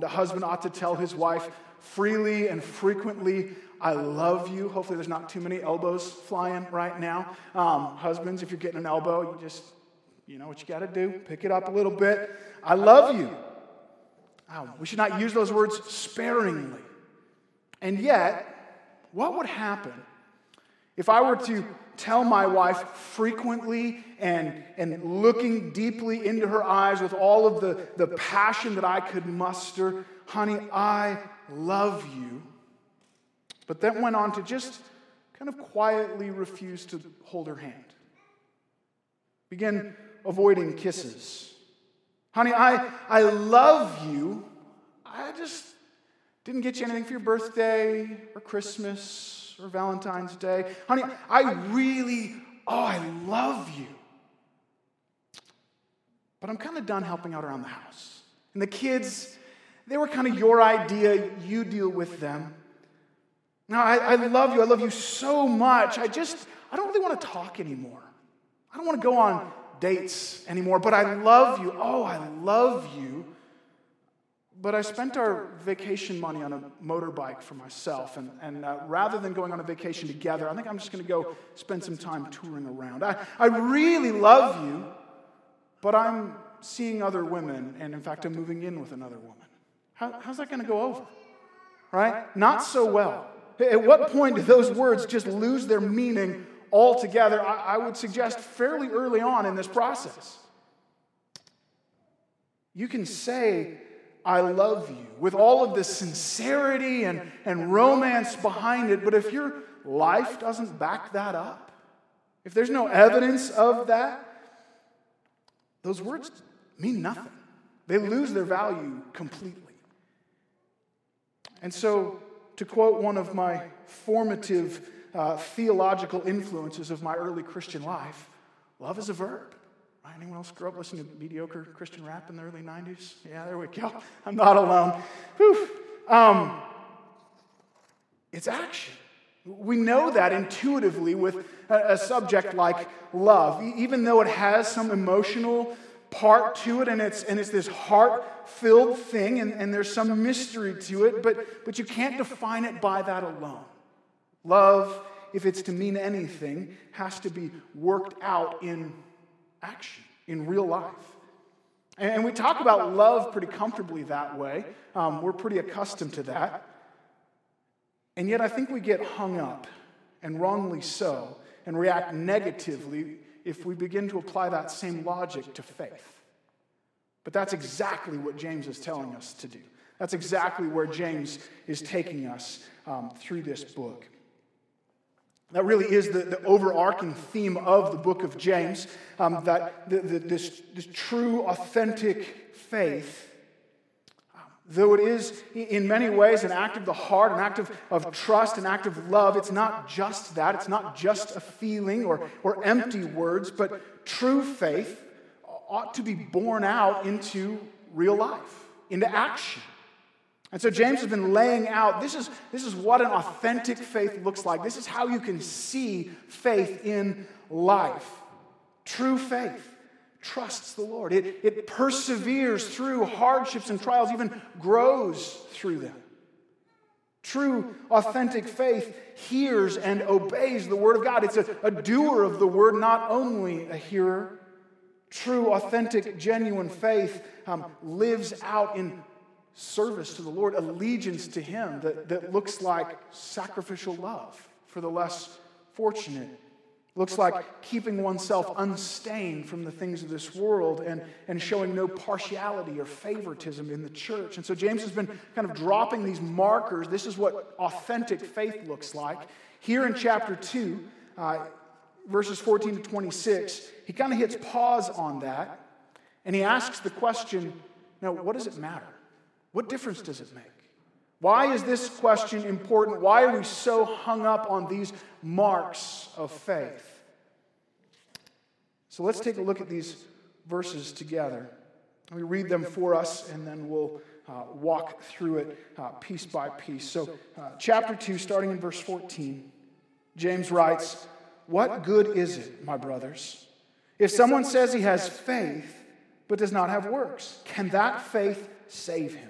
The husband ought to tell his wife freely and frequently, I love you. Hopefully, there's not too many elbows flying right now. Um, husbands, if you're getting an elbow, you just, you know what you got to do, pick it up a little bit. I love you. Oh, we should not use those words sparingly. And yet, what would happen if I were to tell my wife frequently and, and looking deeply into her eyes with all of the, the passion that I could muster, honey, I love you, but then went on to just kind of quietly refuse to hold her hand. Begin avoiding kisses. Honey, I, I love you. I just didn't get you anything for your birthday or Christmas or Valentine's Day. Honey, I really, oh, I love you. But I'm kind of done helping out around the house. And the kids, they were kind of your idea. You deal with them. Now, I, I love you. I love you so much. I just, I don't really want to talk anymore. I don't want to go on dates anymore, but I love you. Oh, I love you. But I spent our vacation money on a motorbike for myself. And, and uh, rather than going on a vacation together, I think I'm just going to go spend some time touring around. I, I really love you, but I'm seeing other women. And in fact, I'm moving in with another woman. How, how's that going to go over? Right? Not so well. At what point do those words just lose their meaning altogether? I, I would suggest fairly early on in this process. You can say, I love you, with all of the sincerity and, and romance behind it. But if your life doesn't back that up, if there's no evidence of that, those words mean nothing. They lose their value completely. And so, to quote one of my formative uh, theological influences of my early Christian life, love is a verb. Anyone else grow up listening to mediocre Christian rap in the early 90s? Yeah, there we go. I'm not alone. Whew. Um, it's action. We know that intuitively with a, a subject like love, even though it has some emotional part to it and it's, and it's this heart filled thing and, and there's some mystery to it, but, but you can't define it by that alone. Love, if it's to mean anything, has to be worked out in action in real life. And we talk about love pretty comfortably that way. Um, we're pretty accustomed to that. And yet, I think we get hung up, and wrongly so, and react negatively if we begin to apply that same logic to faith. But that's exactly what James is telling us to do. That's exactly where James is taking us um, through this book. That really is the, the overarching theme of the book of James um, that the, the, this, this true, authentic faith Though it is in many ways an act of the heart, an act of, of trust, an act of love, it's not just that. It's not just a feeling or, or empty words, but true faith ought to be borne out into real life, into action. And so James has been laying out this is, this is what an authentic faith looks like. This is how you can see faith in life. True faith trusts the Lord, it, it perseveres through hardships and trials, even grows through them. True, authentic faith hears and obeys the Word of God. It's a, a doer of the Word, not only a hearer. True, authentic, genuine faith um, lives out in service to the Lord, allegiance to Him that, that looks like sacrificial love for the less fortunate. Looks like keeping oneself unstained from the things of this world and, and showing no partiality or favoritism in the church. And so James has been kind of dropping these markers. This is what authentic faith looks like. Here in chapter 2, uh, verses 14 to 26, he kind of hits pause on that and he asks the question now, what does it matter? What difference does it make? Why is this question important? Why are we so hung up on these marks of faith? So let's take a look at these verses together. We read them for us and then we'll uh, walk through it uh, piece by piece. So, uh, chapter 2, starting in verse 14, James writes, What good is it, my brothers, if someone says he has faith but does not have works? Can that faith save him?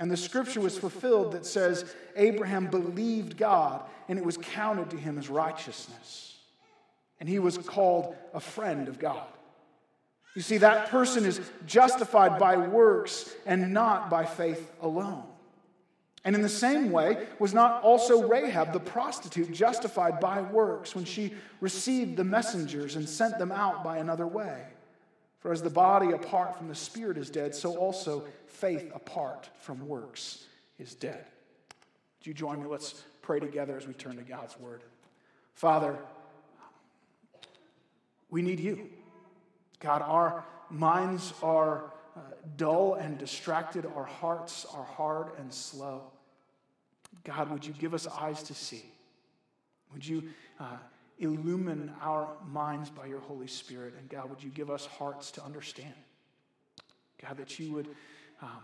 And the scripture was fulfilled that says, Abraham believed God, and it was counted to him as righteousness. And he was called a friend of God. You see, that person is justified by works and not by faith alone. And in the same way, was not also Rahab the prostitute justified by works when she received the messengers and sent them out by another way? For as the body apart from the spirit is dead, so also faith apart from works is dead. Do you join me? Let's pray together as we turn to God's word. Father, we need you. God, our minds are uh, dull and distracted, our hearts are hard and slow. God, would you give us eyes to see? Would you uh, illumine our minds by your Holy Spirit? And God, would you give us hearts to understand? God, that you would um,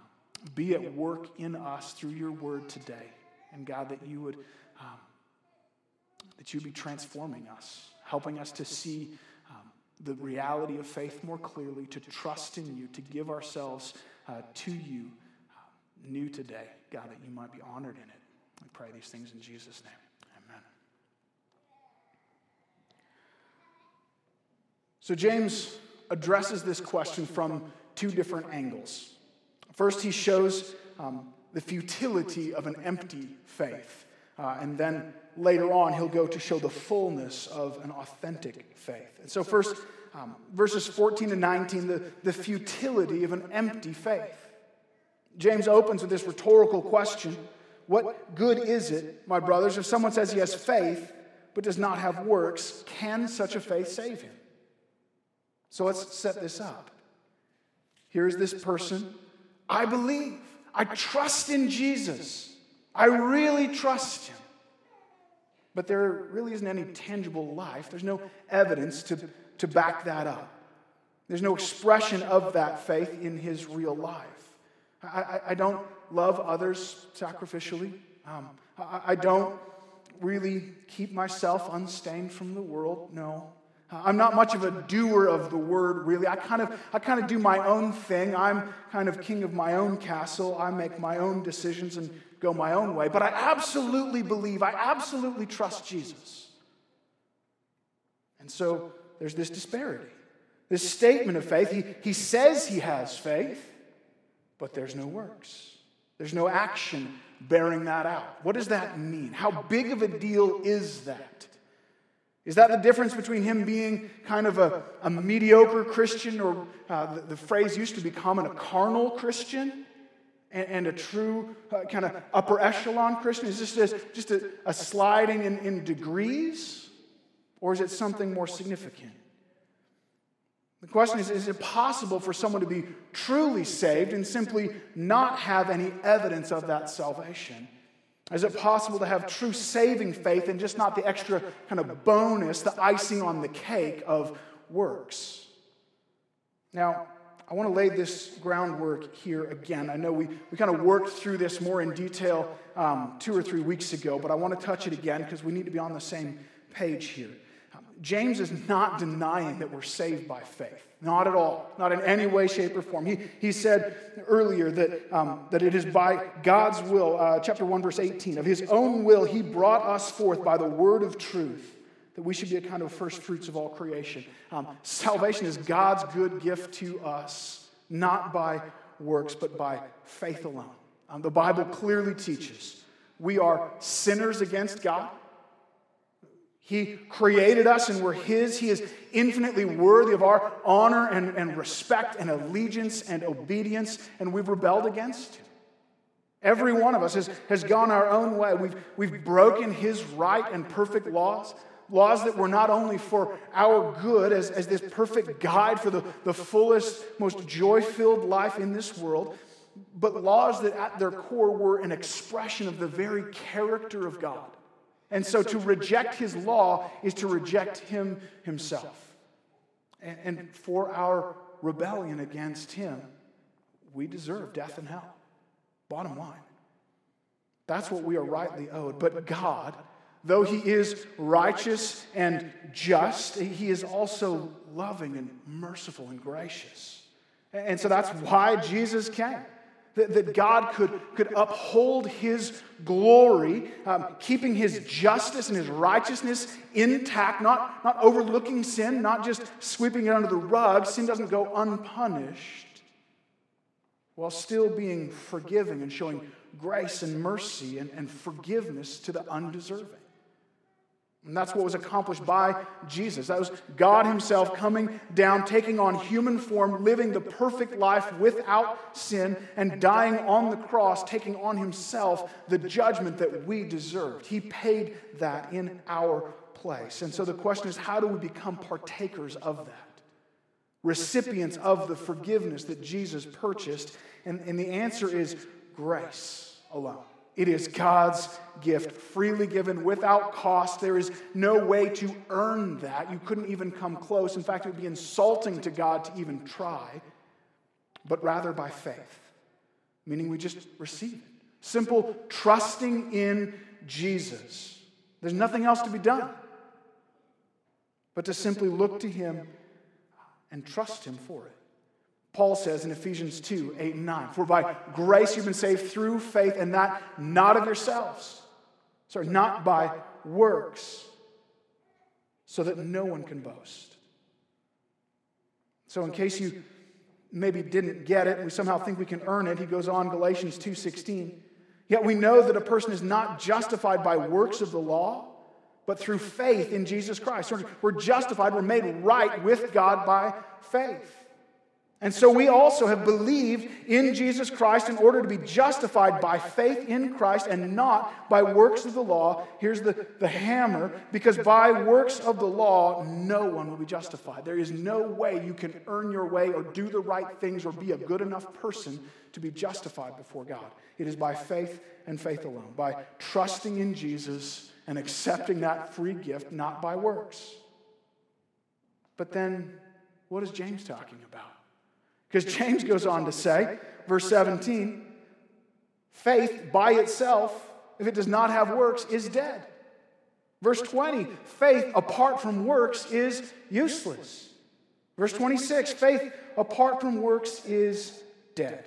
be at work in us through your word today. And God, that you would, um, that you be transforming us, helping us to see um, the reality of faith more clearly, to trust in you, to give ourselves uh, to you uh, new today. God, that you might be honored in it. We pray these things in Jesus' name. So, James addresses this question from two different angles. First, he shows um, the futility of an empty faith. Uh, and then later on, he'll go to show the fullness of an authentic faith. And so, first, um, verses 14 to 19, the, the futility of an empty faith. James opens with this rhetorical question What good is it, my brothers, if someone says he has faith but does not have works? Can such a faith save him? So let's set this up. Here's this person I believe. I trust in Jesus. I really trust him. But there really isn't any tangible life. There's no evidence to, to back that up. There's no expression of that faith in his real life. I, I, I don't love others sacrificially. Um, I, I don't really keep myself unstained from the world. No. I'm not much of a doer of the word, really. I kind of, I kind of do my own thing. I'm kind of king of my own castle. I make my own decisions and go my own way. But I absolutely believe, I absolutely trust Jesus. And so there's this disparity, this statement of faith. He, he says he has faith, but there's no works, there's no action bearing that out. What does that mean? How big of a deal is that? Is that the difference between him being kind of a, a mediocre Christian, or uh, the, the, phrase used to be common, a carnal Christian, and, and a true uh, kind of upper echelon Christian? Is this just, just a, a sliding in, in degrees, or is it something more significant? The question is Is it possible for someone to be truly saved and simply not have any evidence of that salvation? Is it possible to have true saving faith and just not the extra kind of bonus, the icing on the cake of works? Now, I want to lay this groundwork here again. I know we, we kind of worked through this more in detail um, two or three weeks ago, but I want to touch it again because we need to be on the same page here. James is not denying that we're saved by faith. Not at all. Not in any way, shape, or form. He, he said earlier that, um, that it is by God's will, uh, chapter 1, verse 18, of his own will, he brought us forth by the word of truth, that we should be a kind of first fruits of all creation. Um, salvation is God's good gift to us, not by works, but by faith alone. Um, the Bible clearly teaches we are sinners against God. He created us and we're His. He is infinitely worthy of our honor and, and respect and allegiance and obedience, and we've rebelled against Him. Every one of us has, has gone our own way. We've, we've broken His right and perfect laws, laws that were not only for our good as, as this perfect guide for the, the fullest, most joy filled life in this world, but laws that at their core were an expression of the very character of God. And so to reject his law is to reject him himself. And, for our rebellion against him, we deserve death and hell. Bottom line. That's what we are rightly owed. But God, though he is righteous and just, he is also loving and merciful and gracious. And so that's why Jesus came that, that God could, could uphold his glory, um, keeping his justice and his righteousness intact, not, not overlooking sin, not just sweeping it under the rug. Sin doesn't go unpunished, while still being forgiving and showing grace and mercy and, and forgiveness to the undeserving. And that's what was accomplished by Jesus. That was God Himself coming down, taking on human form, living the perfect life without sin, and dying on the cross, taking on Himself the judgment that we deserved. He paid that in our place. And so the question is how do we become partakers of that? Recipients of the forgiveness that Jesus purchased? And, and the answer is grace alone. It is God's gift, freely given without cost. There is no way to earn that. You couldn't even come close. In fact, it would be insulting to God to even try, but rather by faith, meaning we just receive it. Simple trusting in Jesus. There's nothing else to be done but to simply look to Him and trust Him for it. Paul says in Ephesians 2 8 and 9, For by grace you've been saved through faith, and that not of yourselves. Sorry, not by works, so that no one can boast. So, in case you maybe didn't get it, we somehow think we can earn it, he goes on, Galatians 2 16. Yet we know that a person is not justified by works of the law, but through faith in Jesus Christ. We're justified, we're made right with God by faith. And so we also have believed in Jesus Christ in order to be justified by faith in Christ and not by works of the law. Here's the, the hammer because by works of the law, no one will be justified. There is no way you can earn your way or do the right things or be a good enough person to be justified before God. It is by faith and faith alone, by trusting in Jesus and accepting that free gift, not by works. But then, what is James talking about? Because James goes on to say, verse 17, faith by itself, if it does not have works, is dead. Verse 20, faith apart from works is useless. Verse 26, faith apart from works is dead.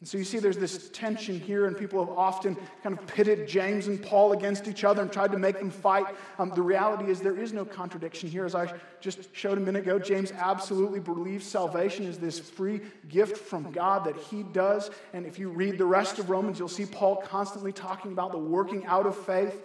And so you see, there's this tension here, and people have often kind of pitted James and Paul against each other and tried to make them fight. Um, the reality is, there is no contradiction here. As I just showed a minute ago, James absolutely believes salvation is this free gift from God that he does. And if you read the rest of Romans, you'll see Paul constantly talking about the working out of faith.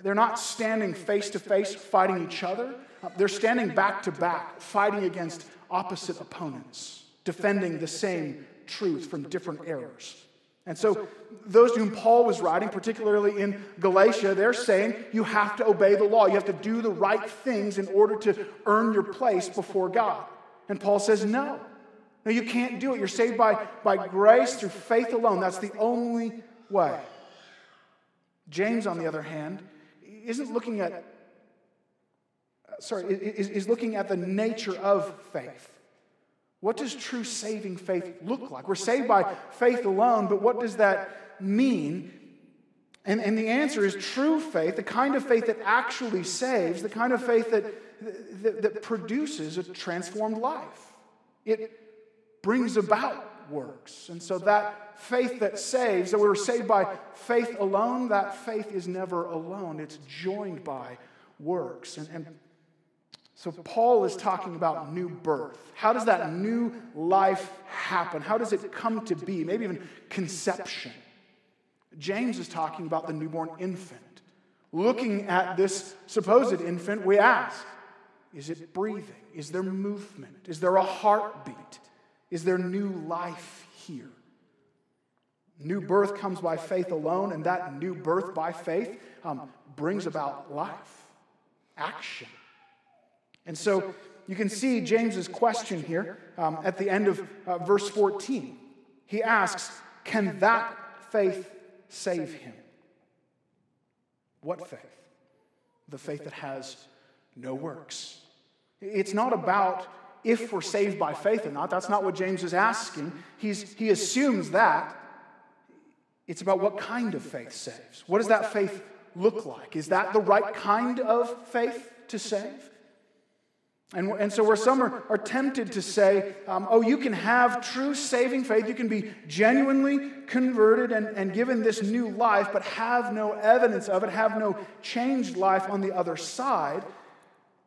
They're not standing face to face fighting each other, uh, they're standing back to back, fighting against opposite opponents, defending the same truth from different errors. And so, those to whom Paul was writing, particularly in Galatia, they're saying you have to obey the law. You have to do the right things in order to earn your place before God. And Paul says, no. No, you can't do it. You're saved by, by grace through faith alone. That's the only way. James, on the other hand, isn't looking at, sorry, is, is looking at the nature of faith. What does true saving faith look like? We're saved by faith alone, but what does that mean? And, and the answer is true faith, the kind of faith that actually saves, the kind of faith that, that, that produces a transformed life. It brings about works. And so that faith that saves, that we were saved by faith alone, that faith is never alone. It's joined by works. And, and so, Paul is talking about new birth. How does that new life happen? How does it come to be? Maybe even conception. James is talking about the newborn infant. looking at this supposed infant, we ask Is it breathing? Is there movement? Is there a heartbeat? Is there new life here? New birth comes by faith alone, and that new birth by faith um, brings about life, action. And so you can see James's question here um, at the end of uh, verse 14. He asks, Can that faith save him? What faith? The faith that has no works. It's not about if we're saved by faith or not. That's not what James is asking. He's, he assumes that. It's about what kind of faith saves. What does that faith look like? Is that the right kind of faith to save? And, and so, where some are, are tempted to say, um, oh, you can have true saving faith, you can be genuinely converted and, and given this new life, but have no evidence of it, have no changed life on the other side,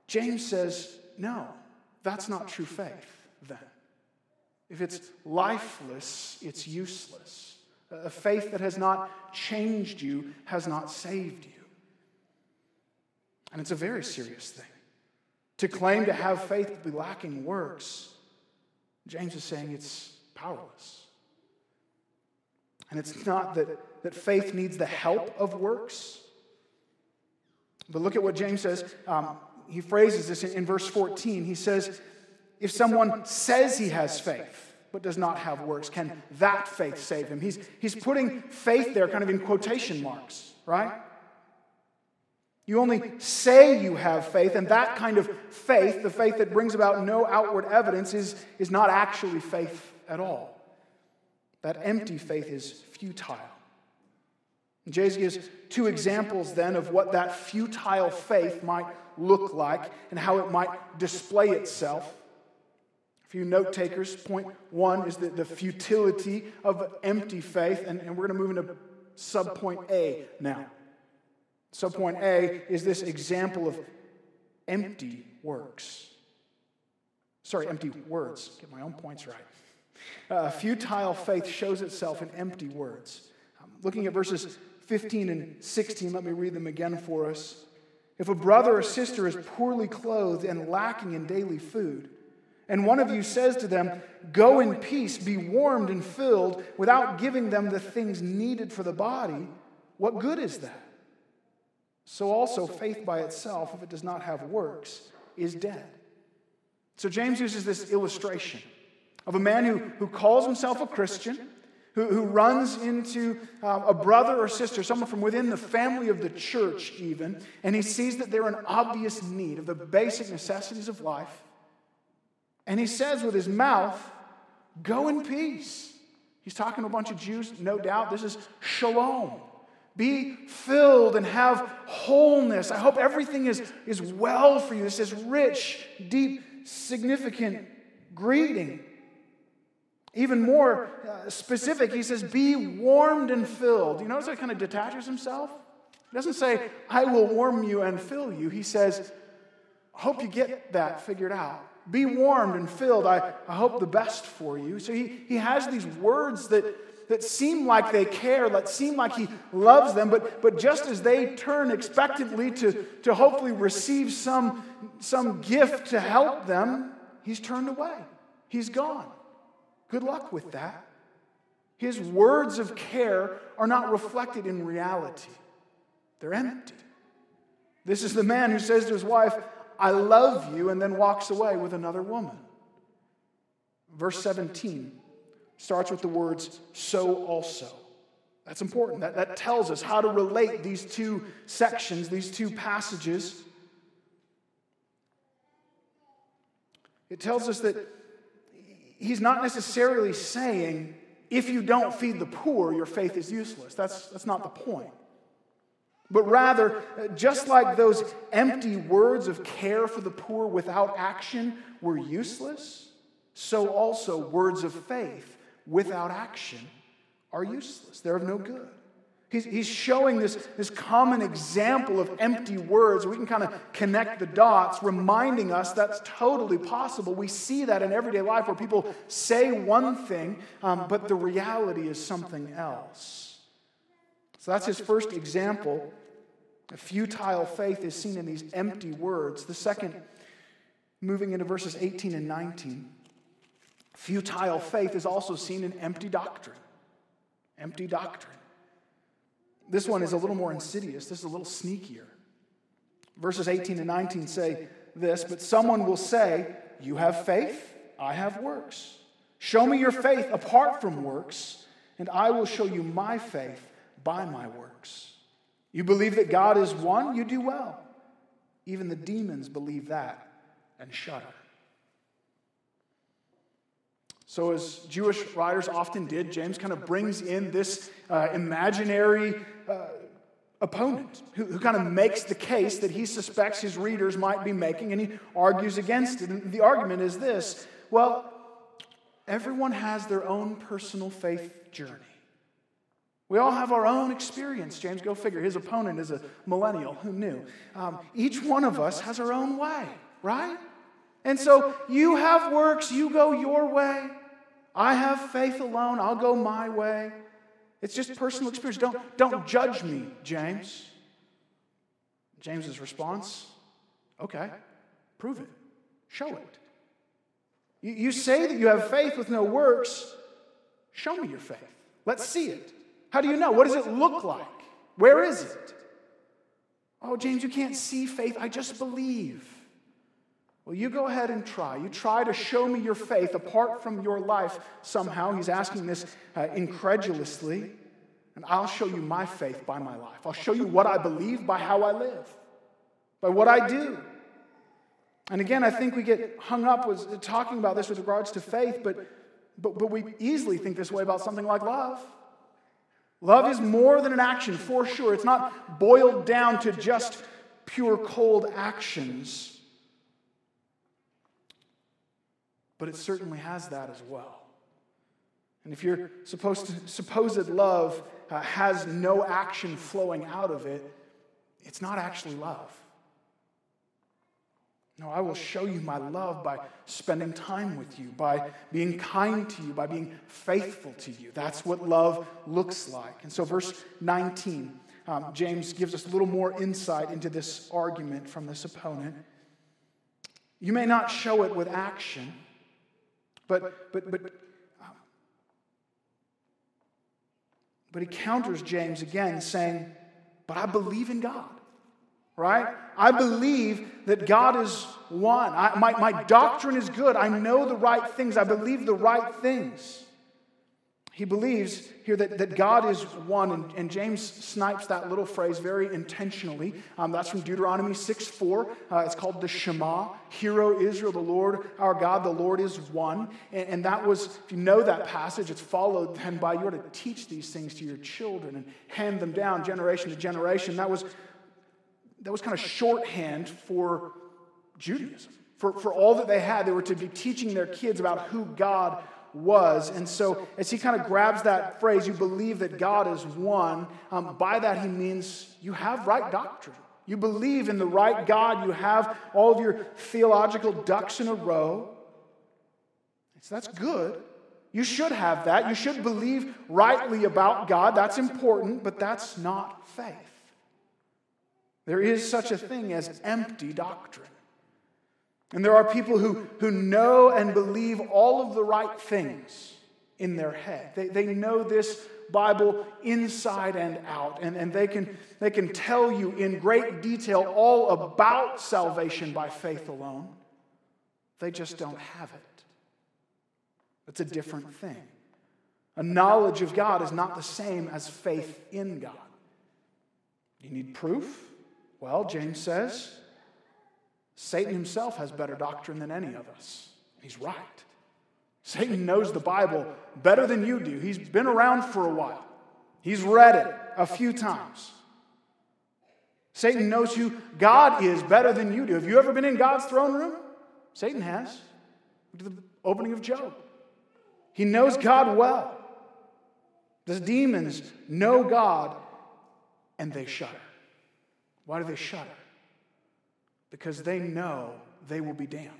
James says, no, that's not true faith then. If it's lifeless, it's useless. A faith that has not changed you has not saved you. And it's a very serious thing. To claim to have faith but be lacking works, James is saying it's powerless. And it's not that, that faith needs the help of works. But look at what James says. Um, he phrases this in, in verse 14. He says, If someone says he has faith, but does not have works, can that faith save him? He's, he's putting faith there kind of in quotation marks, right? You only say you have faith, and that kind of faith, the faith that brings about no outward evidence, is, is not actually faith at all. That empty faith is futile. James gives two examples then of what that futile faith might look like and how it might display itself A few note takers. Point one is the, the futility of empty faith, and, and we're going to move into subpoint A now. Subpoint A is this example of empty works. Sorry, empty words. Get my own points right. Uh, futile faith shows itself in empty words. Um, looking at verses 15 and 16, let me read them again for us. If a brother or sister is poorly clothed and lacking in daily food, and one of you says to them, Go in peace, be warmed and filled, without giving them the things needed for the body, what good is that? So also, faith by itself, if it does not have works, is dead. So James uses this illustration of a man who, who calls himself a Christian, who, who runs into um, a brother or sister, someone from within the family of the church, even, and he sees that they're in obvious need of the basic necessities of life. And he says with his mouth, Go in peace. He's talking to a bunch of Jews, no doubt. This is shalom. Be filled and have wholeness. I hope everything is, is well for you. This is rich, deep, significant greeting. Even more uh, specific, he says, Be warmed and filled. You notice how he kind of detaches himself? He doesn't say, I will warm you and fill you. He says, I Hope you get that figured out. Be warmed and filled. I, I hope the best for you. So he, he has these words that, that seem like they care, that seem like he loves them, but, but just as they turn expectantly to, to hopefully receive some, some gift to help them, he's turned away. He's gone. Good luck with that. His words of care are not reflected in reality, they're empty. This is the man who says to his wife, I love you, and then walks away with another woman. Verse 17 starts with the words, so also. That's important. That, that tells us how to relate these two sections, these two passages. It tells us that he's not necessarily saying, if you don't feed the poor, your faith is useless. That's, that's not the point. But rather, just like those empty words of care for the poor without action were useless, so also words of faith without action are useless. They're of no good. He's, he's showing this, this common example of empty words. We can kind of connect the dots, reminding us that's totally possible. We see that in everyday life where people say one thing, um, but the reality is something else. So that's his first example A Futile faith is seen in these empty words. The second, moving into verses 18 and 19, futile faith is also seen in empty doctrine. Empty doctrine. This one is a little more insidious, this is a little sneakier. Verses 18 and 19 say this, but someone will say, You have faith, I have works. Show me your faith apart from works, and I will show you my faith by my works. You believe that God is one, you do well. Even the demons believe that and shudder. So, as Jewish writers often did, James kind of brings in this uh, imaginary uh, opponent who, who kind of makes the case that he suspects his readers might be making, and he argues against it. And the argument is this well, everyone has their own personal faith journey. We all have our own experience. James, go figure. His opponent is a millennial. Who knew? Um, each one of us has our own way, right? And so you have works, you go your way. I have faith alone, I'll go my way. It's just personal experience. Don't, don't judge me, James. James's response okay, prove it, show it. You, you say that you have faith with no works. Show me your faith. Let's see it. How do you know? What does it look like? Where is it? Oh, James, you can't see faith. I just believe. Well, you go ahead and try. You try to show me your faith apart from your life somehow. He's asking this uh, incredulously. And I'll show you my faith by my life. I'll show you what I believe by how I live, by what I do. And again, I think we get hung up with talking about this with regards to faith, but, but, but we easily think this way about something like love. Love is more than an action, for sure. It's not boiled down to just pure cold actions. But it certainly has that as well. And if your supposed to, supposed love uh, has no action flowing out of it, it's not actually love. No, I will show you my love by spending time with you, by being kind to you, by being faithful to you. That's what love looks like. And so, verse 19, um, James gives us a little more insight into this argument from this opponent. You may not show it with action, but, but, but, but he counters James again, saying, But I believe in God, right? I believe that God is one. I, my, my doctrine is good. I know the right things. I believe the right things. He believes here that, that God is one, and, and James snipes that little phrase very intentionally. Um, that's from Deuteronomy 6 4. Uh, it's called the Shema. Hear, O Israel, the Lord our God, the Lord is one. And, and that was, if you know that passage, it's followed then by you are to teach these things to your children and hand them down generation to generation. That was, that was kind of shorthand for Judaism. For, for all that they had, they were to be teaching their kids about who God was. And so, as he kind of grabs that phrase, you believe that God is one, um, by that he means you have right doctrine. You believe in the right God. You have all of your theological ducks in a row. So that's good. You should have that. You should believe rightly about God. That's important, but that's not faith. There is such a thing as empty doctrine. And there are people who, who know and believe all of the right things in their head. They, they know this Bible inside and out, and, and they, can, they can tell you in great detail all about salvation by faith alone. They just don't have it. It's a different thing. A knowledge of God is not the same as faith in God. You need proof? Well, James says, Satan himself has better doctrine than any of us. He's right. Satan knows the Bible better than you do. He's been around for a while, he's read it a few times. Satan knows who God is better than you do. Have you ever been in God's throne room? Satan has. At the opening of Job. He knows God well. The demons know God and they shudder. Why do they shudder? Because they know they will be damned.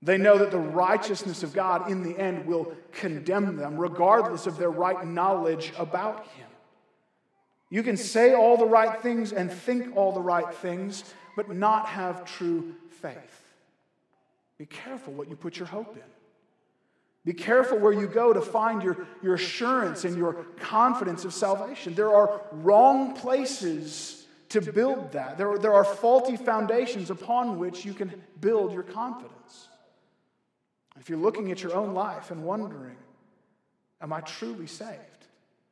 They know that the righteousness of God in the end will condemn them, regardless of their right knowledge about Him. You can say all the right things and think all the right things, but not have true faith. Be careful what you put your hope in. Be careful where you go to find your, your assurance and your confidence of salvation. There are wrong places to build that. There, are, there are faulty foundations upon which you can build your confidence. If you're looking at your own life and wondering, Am I truly saved?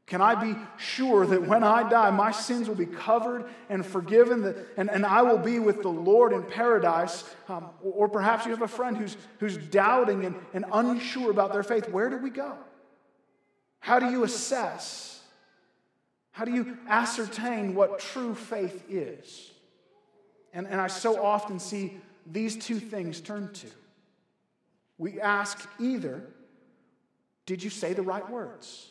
Can I be sure that when I die, my sins will be covered and forgiven, that, and, and I will be with the Lord in paradise? Um, or perhaps you have a friend who's, who's doubting and, and unsure about their faith. Where do we go? How do you assess? How do you ascertain what true faith is? And, and I so often see these two things turned to. We ask either, did you say the right words?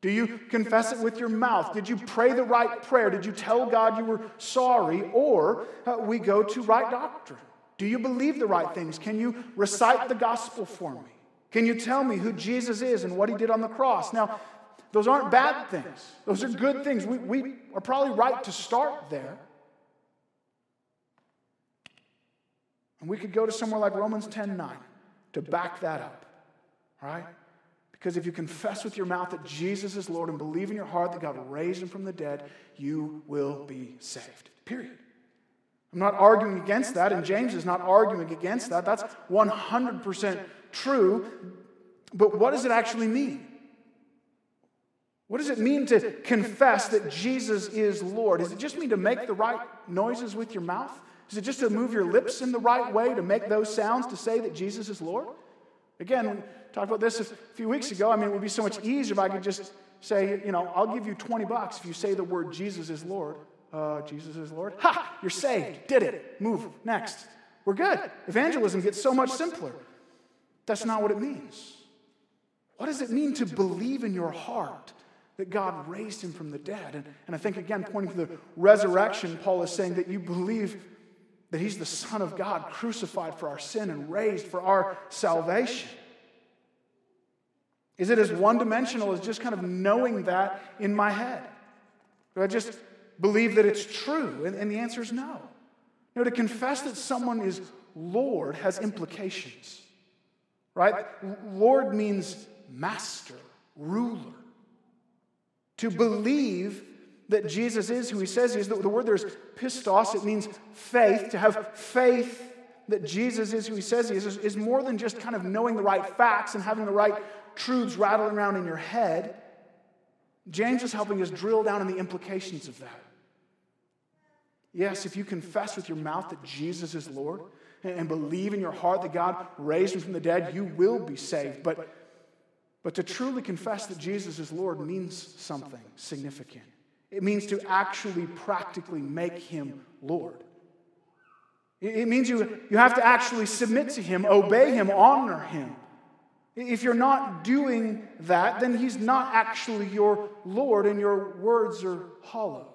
Do you confess it with your mouth? Did you pray the right prayer? Did you tell God you were sorry? Or uh, we go to right doctrine. Do you believe the right things? Can you recite the gospel for me? Can you tell me who Jesus is and what he did on the cross? Now, those aren't bad things, those are good things. We, we are probably right to start there. And we could go to somewhere like Romans 10 9 to back that up, right? Because if you confess with your mouth that Jesus is Lord and believe in your heart that God raised him from the dead, you will be saved. Period. I'm not arguing against that, and James is not arguing against that. That's 100% true. But what does it actually mean? What does it mean to confess that Jesus is Lord? Does it just mean to make the right noises with your mouth? Is it just to move your lips in the right way to make those sounds to say that Jesus is Lord? Again, we talked about this a few weeks ago. I mean, it would be so much easier if I could just say, you know, I'll give you 20 bucks if you say the word Jesus is Lord. Uh, Jesus is Lord. Ha! You're saved. Did it. Move. Next. We're good. Evangelism gets so much simpler. That's not what it means. What does it mean to believe in your heart that God raised him from the dead? And, and I think, again, pointing to the resurrection, Paul is saying that you believe that he's the Son of God, crucified for our sin and raised for our salvation. Is it as one dimensional as just kind of knowing that in my head? Do I just believe that it's true? And, and the answer is no. No, to confess that someone is Lord has implications, right? Lord means master, ruler. To believe that Jesus is who he says he is, the, word there is pistos, it means faith. To have faith that Jesus is who he says he is, is, is more than just kind of knowing the right facts and having the right truths rattling around in your head. James is helping us drill down on the implications of that. Yes, if you confess with your mouth that Jesus is Lord and believe in your heart that God raised him from the dead, you will be saved. But, but to truly confess that Jesus is Lord means something significant. It means to actually practically make him Lord. It means you, you have to actually submit to him, obey him, honor him. If you're not doing that, then he's not actually your Lord and your words are hollow.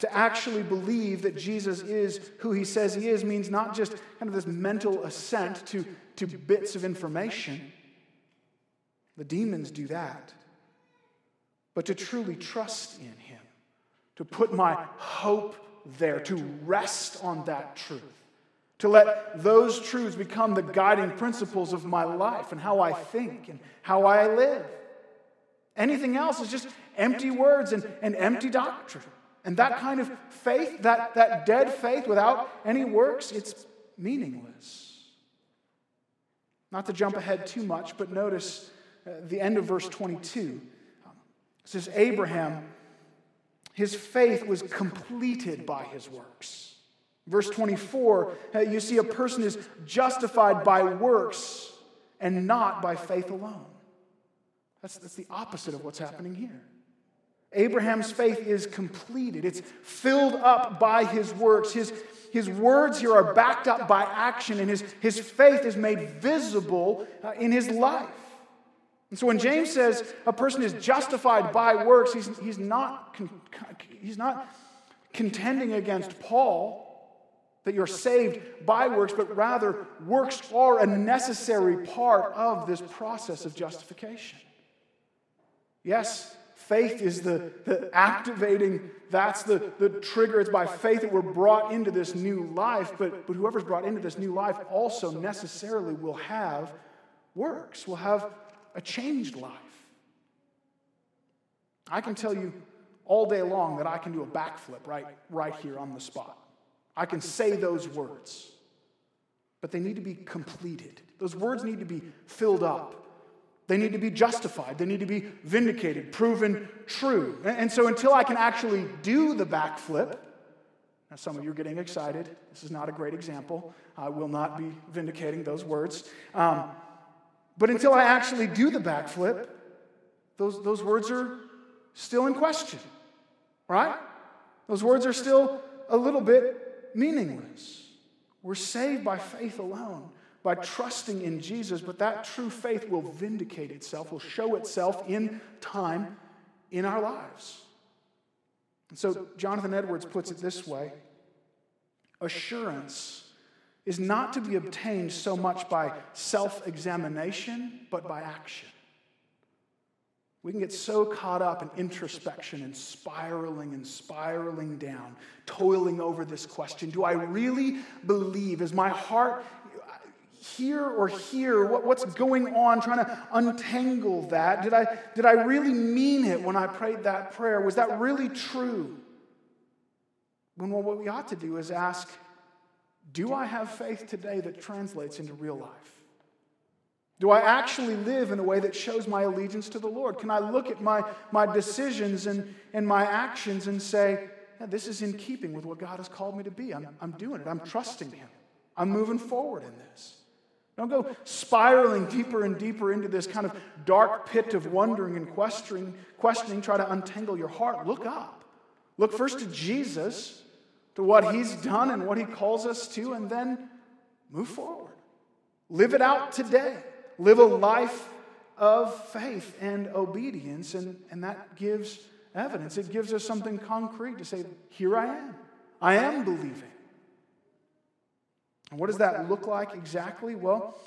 To actually believe that Jesus is who he says he is means not just kind of this mental assent to, to bits of information. The demons do that. But to truly trust in him, to put my hope there, to rest on that truth to let those truths become the guiding principles of my life and how I think and how I live. Anything else is just empty words and, and empty doctrine. And that kind of faith, that, that dead faith without any works, it's meaningless. Not to jump ahead too much, but notice the end of verse 22. It says, Abraham, his faith was completed by his works. Verse 24, uh, you see a person is justified by works and not by faith alone. That's, that's the opposite of what's happening here. Abraham's faith is completed, it's filled up by his works. His, his words here are backed up by action, and his, his faith is made visible uh, in his life. And so when James says a person is justified by works, he's, he's, not, he's not contending against Paul that you're saved by works, but rather works are a necessary part of this process of justification. Yes, Faith is the, the activating, that's the, the trigger. It's by faith that we're brought into this new life, but, but whoever's brought into this new life also necessarily will have works, will have a changed life. I can tell you all day long that I can do a backflip right, right here on the spot. I can say those words, but they need to be completed. Those words need to be filled up. They need to be justified. They need to be vindicated, proven true. And so until I can actually do the backflip, now some of you are getting excited. This is not a great example. I will not be vindicating those words. Um, but until I actually do the backflip, those, those words are still in question, right? Those words are still a little bit meaningless. We're saved by faith alone, by trusting in Jesus, but that true faith will vindicate itself, will show itself in time in our lives. And so Jonathan Edwards puts it this way assurance is not to be obtained so much by self examination, but by action. We can get so caught up in introspection and spiraling and spiraling down, toiling over this question Do I really believe? Is my heart here or here? What, what's going on? Trying to untangle that. Did I, did I really mean it when I prayed that prayer? Was that really true? When well, what we ought to do is ask Do I have faith today that translates into real life? Do I actually live in a way that shows my allegiance to the Lord? Can I look at my, my decisions and, and my actions and say, yeah, this is in keeping with what God has called me to be? I'm, I'm doing it. I'm trusting Him. I'm moving forward in this. Don't go spiraling deeper and deeper into this kind of dark pit of wondering and questioning, questioning, try to untangle your heart. Look up. Look first to Jesus, to what He's done and what He calls us to, and then move forward. Live it out today live a life of faith and obedience, and, and that gives evidence. It gives us something concrete to say, Here I am. I am believing. And what does that look like exactly? Well,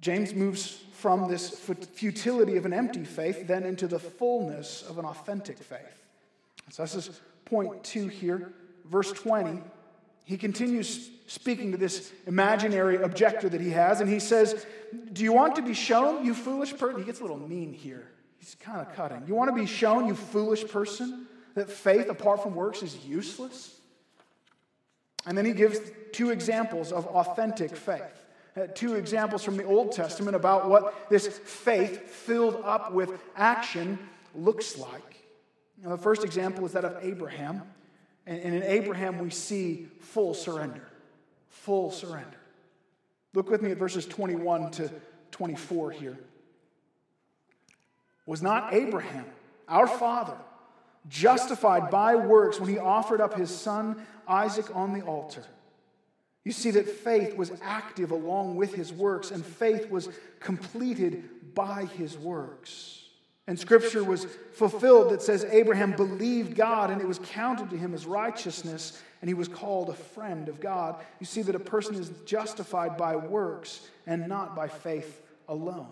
James moves from this futility of an empty faith then into the fullness of an authentic faith. So this is point two here, verse 20. He continues speaking to this imaginary objector that he has, and he says, Do you want to be shown, you foolish person? He gets a little mean here. He's kind of cutting. You want to be shown, you foolish person, that faith apart from works is useless? And then he gives two examples of authentic faith. Uh, two examples from the Old Testament about what this faith filled up with action looks like. Now, the first example is that of Abraham. And, in Abraham, we see full surrender full surrender. Look with me at verses 21 to 24 here. Was not Abraham, our father, justified by works when he offered up his son Isaac on the altar? You see that faith was active along with his works, and faith was completed by his works. And scripture was fulfilled that says Abraham believed God and it was counted to him as righteousness and he was called a friend of God. You see that a person is justified by works and not by faith alone.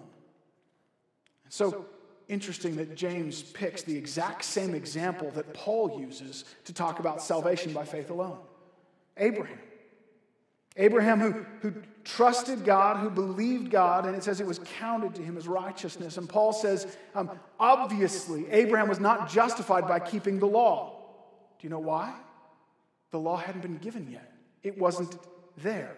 So interesting that James picks the exact same example that Paul uses to talk about salvation by faith alone Abraham. Abraham, who, who trusted God, who believed God, and it says it was counted to him as righteousness. And Paul says, um, obviously, Abraham was not justified by keeping the law. Do you know why? The law hadn't been given yet, it wasn't there.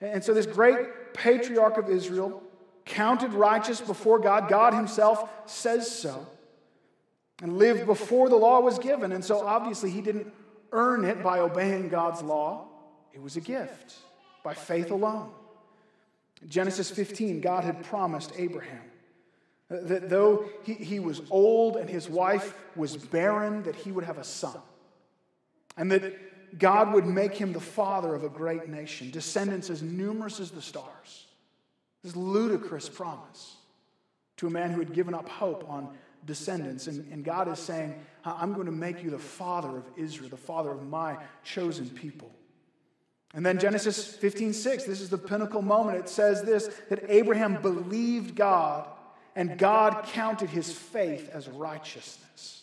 And so, this great patriarch of Israel, counted righteous before God, God himself says so, and lived before the law was given. And so, obviously, he didn't earn it by obeying God's law, it was a gift by faith alone. Genesis 15, God had promised Abraham that though he, he was old and his wife was barren, that he would have a son. And that God would make him the father of a great nation, descendants as numerous as the stars. This ludicrous promise to a man who had given up hope on descendants. And, and God is saying, I'm going to make you the father of Israel, the father of my chosen people. And then Genesis 15, 6, this is the pinnacle moment. It says this that Abraham believed God, and God counted his faith as righteousness.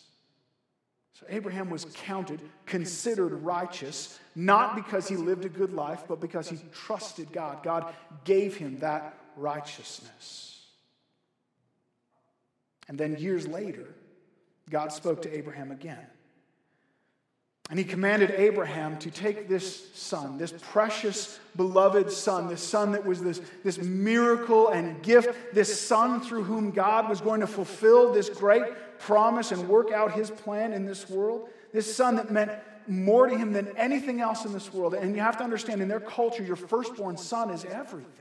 So Abraham was counted, considered righteous, not because he lived a good life, but because he trusted God. God gave him that righteousness. And then years later, God spoke to Abraham again. And he commanded Abraham to take this son, this precious, beloved son, this son that was this, this miracle and gift, this son through whom God was going to fulfill this great promise and work out his plan in this world. This son that meant more to him than anything else in this world. And you have to understand, in their culture, your firstborn son is everything.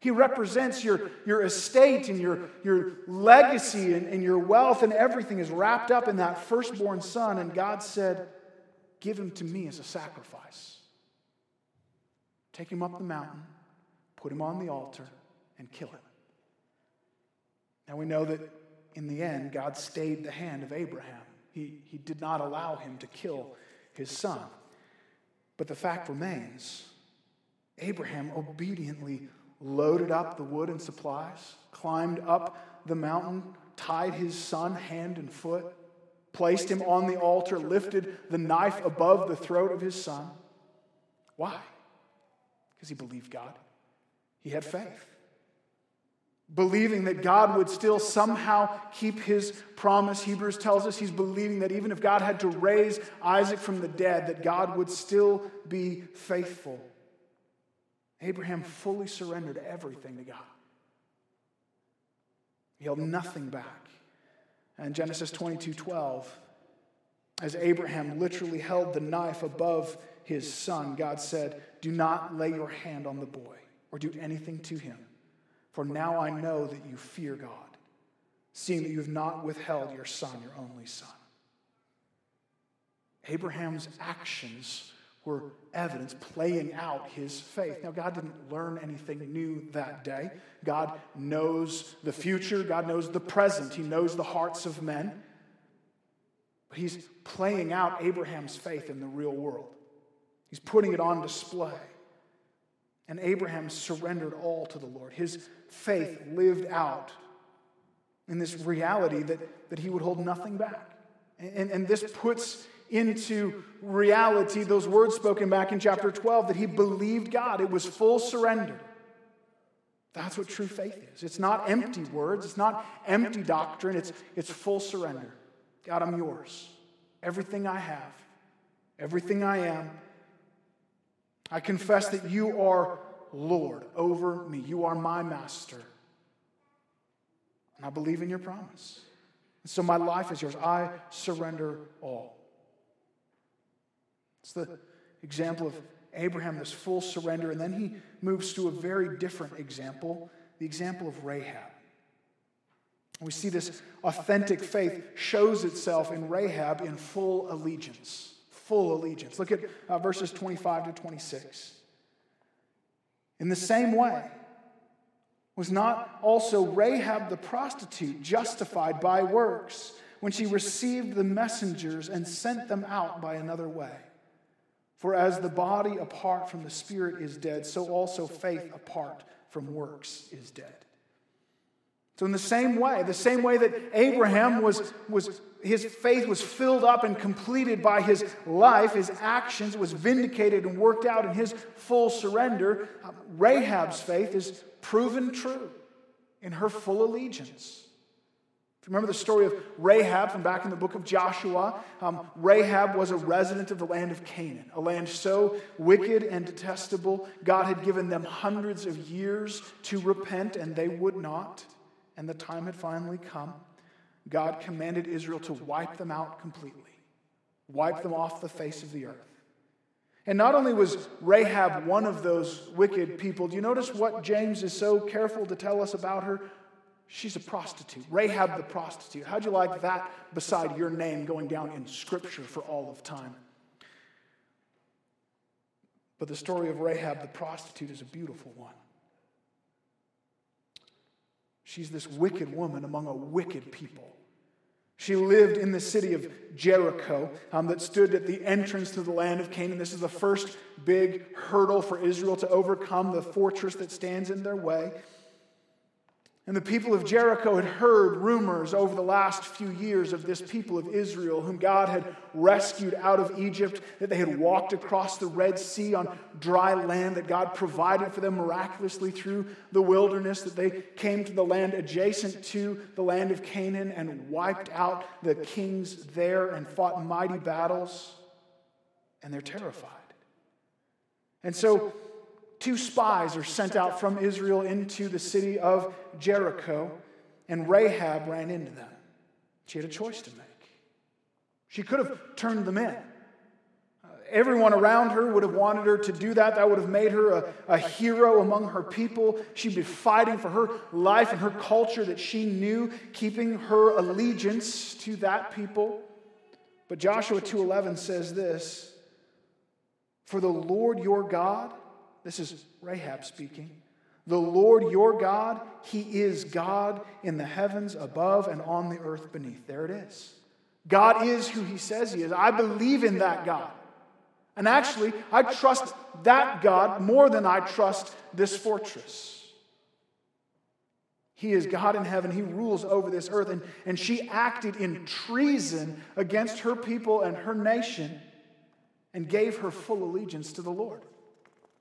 He represents your, your estate and your, your legacy and, and your wealth, and everything is wrapped up in that firstborn son. And God said, Give him to me as a sacrifice. Take him up the mountain, put him on the altar, and kill him. Now we know that in the end, God stayed the hand of Abraham. He, he did not allow him to kill his son. But the fact remains Abraham obediently loaded up the wood and supplies, climbed up the mountain, tied his son hand and foot, placed him on the altar, lifted the knife above the throat of his son. Why? Because he believed God. He had faith. Believing that God would still somehow keep his promise. Hebrews tells us he's believing that even if God had to raise Isaac from the dead, that God would still be faithful. Abraham fully surrendered everything to God. He held nothing back. And Genesis 22 12, as Abraham literally held the knife above his son, God said, Do not lay your hand on the boy or do anything to him, for now I know that you fear God, seeing that you have not withheld your son, your only son. Abraham's actions were evidence playing out his faith. Now, God didn't learn anything new that day. God knows the future, God knows the present, He knows the hearts of men. But He's playing out Abraham's faith in the real world, He's putting it on display. And Abraham surrendered all to the Lord. His faith lived out in this reality that, that he would hold nothing back. And, and this puts into reality those words spoken back in chapter 12 that he believed God. It was full surrender. That's what true faith is. It's not empty words, it's not empty doctrine, it's, it's full surrender. God, I'm yours. Everything I have, everything I am. I confess that you are Lord over me. You are my master. And I believe in your promise. And so my life is yours. I surrender all. It's the example of Abraham, this full surrender. And then he moves to a very different example the example of Rahab. We see this authentic faith shows itself in Rahab in full allegiance. Full allegiance. Look at uh, verses 25 to 26. In the same way, was not also Rahab the prostitute justified by works when she received the messengers and sent them out by another way? For as the body apart from the spirit is dead, so also faith apart from works is dead. So, in the same way, the same way that Abraham was, was his faith was filled up and completed by his life, his actions, was vindicated and worked out in his full surrender, uh, Rahab's faith is proven true in her full allegiance. Remember the story of Rahab from back in the book of Joshua? Um, Rahab was a resident of the land of Canaan, a land so wicked and detestable. God had given them hundreds of years to repent, and they would not. And the time had finally come. God commanded Israel to wipe them out completely, wipe them off the face of the earth. And not only was Rahab one of those wicked people, do you notice what James is so careful to tell us about her? She's a prostitute. Rahab the prostitute. How'd you like that beside your name going down in Scripture for all of time? But the story of Rahab the prostitute is a beautiful one. She's this wicked woman among a wicked people. She lived in the city of Jericho um, that stood at the entrance to the land of Canaan. This is the first big hurdle for Israel to overcome, the fortress that stands in their way. And the people of Jericho had heard rumors over the last few years of this people of Israel, whom God had rescued out of Egypt, that they had walked across the Red Sea on dry land, that God provided for them miraculously through the wilderness, that they came to the land adjacent to the land of Canaan and wiped out the kings there and fought mighty battles. And they're terrified. And so, two spies are sent out from Israel into the city of Jericho, and Rahab ran into them. She had a choice to make. She could have turned them in. Uh, everyone around her would have wanted her to do that. That would have made her a, a hero among her people. She'd be fighting for her life and her culture that she knew, keeping her allegiance to that people. But Joshua 2:11 says this, "For the Lord your God this is Rahab speaking. The Lord your God, He is God in the heavens above and on the earth beneath. There it is. God is who He says He is. I believe in that God. And actually, I trust that God more than I trust this fortress. He is God in heaven. He rules over this earth. And, and she acted in treason against her people and her nation and gave her full allegiance to the Lord.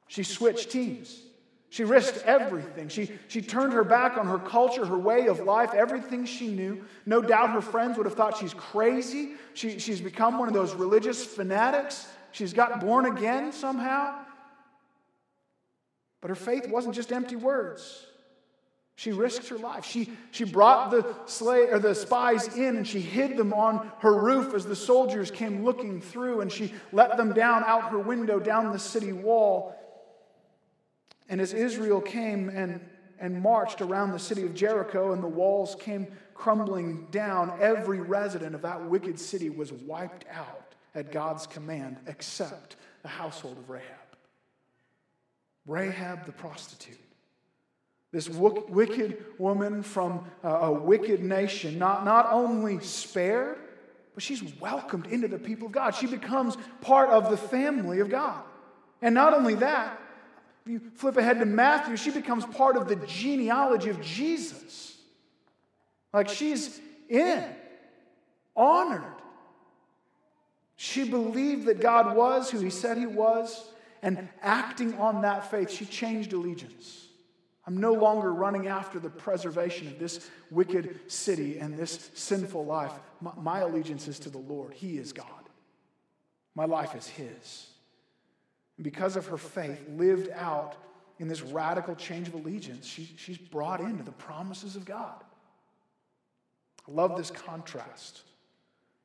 She switched teams. She risked everything. She, she turned her back on her culture, her way of life, everything she knew. No doubt her friends would have thought she's crazy. She, she's become one of those religious fanatics. She's got born again somehow. But her faith wasn't just empty words. She risked her life. She, she brought the, slave, or the spies in and she hid them on her roof as the soldiers came looking through, and she let them down out her window, down the city wall. And as Israel came and, and marched around the city of Jericho and the walls came crumbling down, every resident of that wicked city was wiped out at God's command, except the household of Rahab. Rahab the prostitute. This wicked woman from a wicked nation, not, not only spared, but she's welcomed into the people of God. She becomes part of the family of God. And not only that, you flip ahead to Matthew, she becomes part of the genealogy of Jesus. Like she's in, honored. She believed that God was who he said he was, and acting on that faith, she changed allegiance. I'm no longer running after the preservation of this wicked city and this sinful life. My, my allegiance is to the Lord. He is God. My life is His and because of her faith, lived out in this radical change of allegiance, she, she's brought into the promises of God. I love this contrast.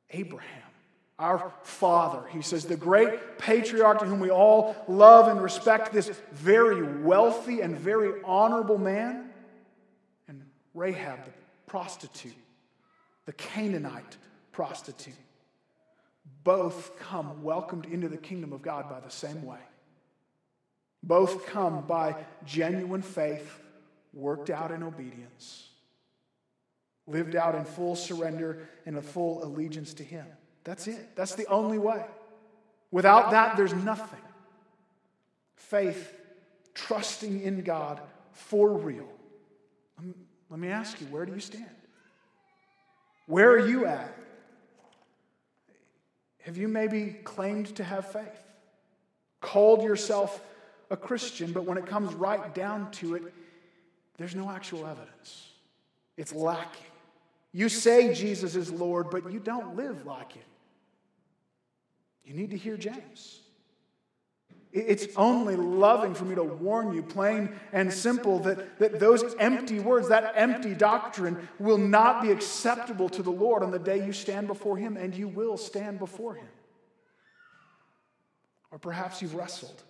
Abraham, our father, he says, the great patriarch to whom we all love and respect, this very wealthy and very honorable man, and Rahab, the prostitute, the Canaanite prostitute both come welcomed into the kingdom of God by the same way. Both come by genuine faith, worked out in obedience, lived out in full surrender and a full allegiance to Him. That's it. That's the only way. Without that, there's nothing. Faith, trusting in God for real. Let me ask you, where do you stand? Where are you at? Have you maybe claimed to have faith? Called yourself a Christian, but when it comes right down to it, there's no actual evidence. It's lacking. You say Jesus is Lord, but you don't live like it. You need to hear James. It's only loving for me to warn you, plain and simple, that, that those empty words, that empty doctrine, will not be acceptable to the Lord on the day you stand before Him, and you will stand before Him. Or perhaps you've wrestled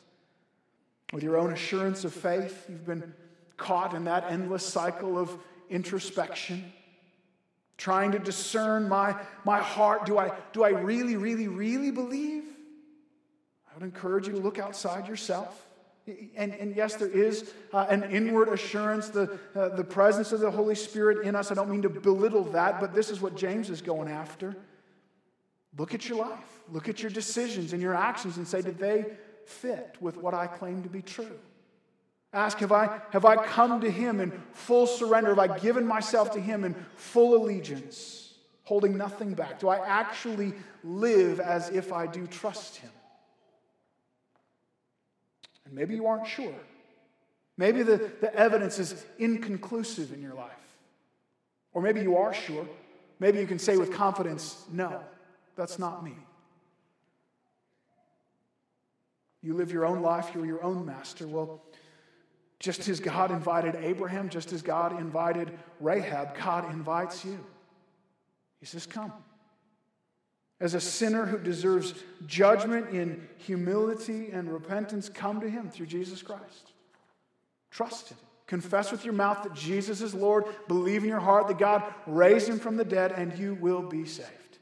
with your own assurance of faith. You've been caught in that endless cycle of introspection, trying to discern my, my heart. Do I, do I really, really, really believe? I would encourage you to look outside yourself. And, and yes, there is uh, an inward assurance, the, uh, the presence of the Holy Spirit in us. I don't mean to belittle that, but this is what James is going after. Look at your life, look at your decisions and your actions, and say, did they fit with what I claim to be true? Ask, have I, have I come to Him in full surrender? Have I given myself to Him in full allegiance, holding nothing back? Do I actually live as if I do trust Him? And maybe you aren't sure. Maybe the, the evidence is inconclusive in your life. Or maybe you are sure. Maybe you can say with confidence, no, that's not me. You live your own life, you're your own master. Well, just as God invited Abraham, just as God invited Rahab, God invites you. He says, Come. As a sinner who deserves judgment in humility and repentance, come to Him through Jesus Christ. Trust Him. Confess with your mouth that Jesus is Lord. Believe in your heart that God raised Him from the dead, and you will be saved.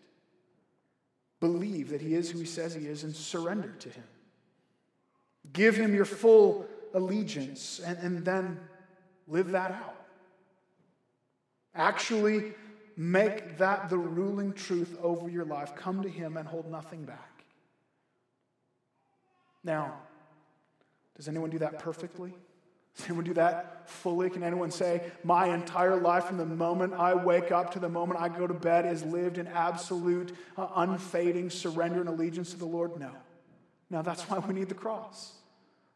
Believe that He is who He says He is and surrender to Him. Give Him your full allegiance and, and then live that out. Actually, make that the ruling truth over your life. Come to Him and hold nothing back. Now, does anyone do that perfectly? Does anyone do that fully? Can anyone say, My entire life from the moment I wake up to the moment I go to bed is lived in absolute, uh, unfading surrender and allegiance to the Lord? No. Now, that's why we need the cross.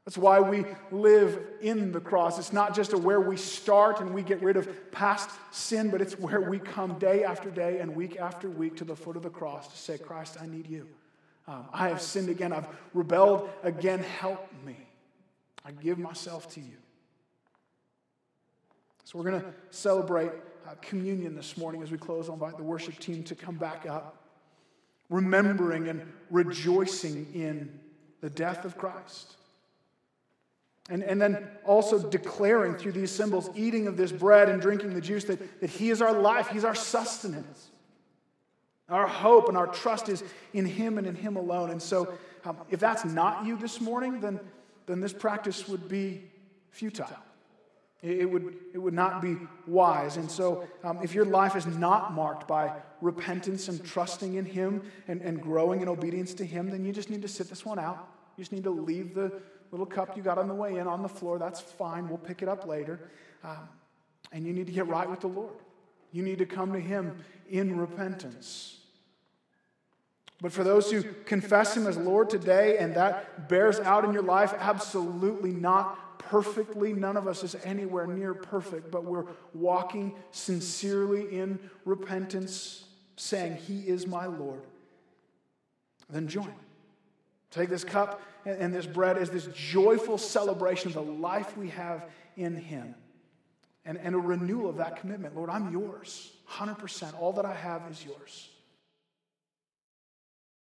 That's why we live in the cross. It's not just a where we start and we get rid of past sin, but it's where we come day after day and week after week to the foot of the cross to say, Christ, I need you. Um, I have sinned again. I've rebelled again. Help me. I give myself to you. So we're going to celebrate uh, communion this morning as we close. I'll invite the worship team to come back up, remembering and rejoicing in the death of Christ. And, and then also declaring through these symbols, eating of this bread and drinking the juice, that, that He is our life, He's our sustenance. Our hope and our trust is in Him and in Him alone. And so, um, if that's not you this morning, then, then this practice would be futile. It, would, it would not be wise. And so, um, if your life is not marked by repentance and trusting in Him and, and growing in obedience to Him, then you just need to sit this one out. You just need to leave the, little cup you got on the way in on the floor. That's fine. We'll pick it up later. Um, and you need to get right with the Lord. You need to come to Him in repentance. But for those who confess Him as Lord today and that bears out in your life, absolutely not perfectly. None of us is anywhere near perfect, but we're walking sincerely in repentance, saying, He is my Lord. Then join. Take this cup and this bread as this joyful celebration of the life we have in Him and, and a renewal of that commitment. Lord, I'm yours, 100%. All that I have is yours.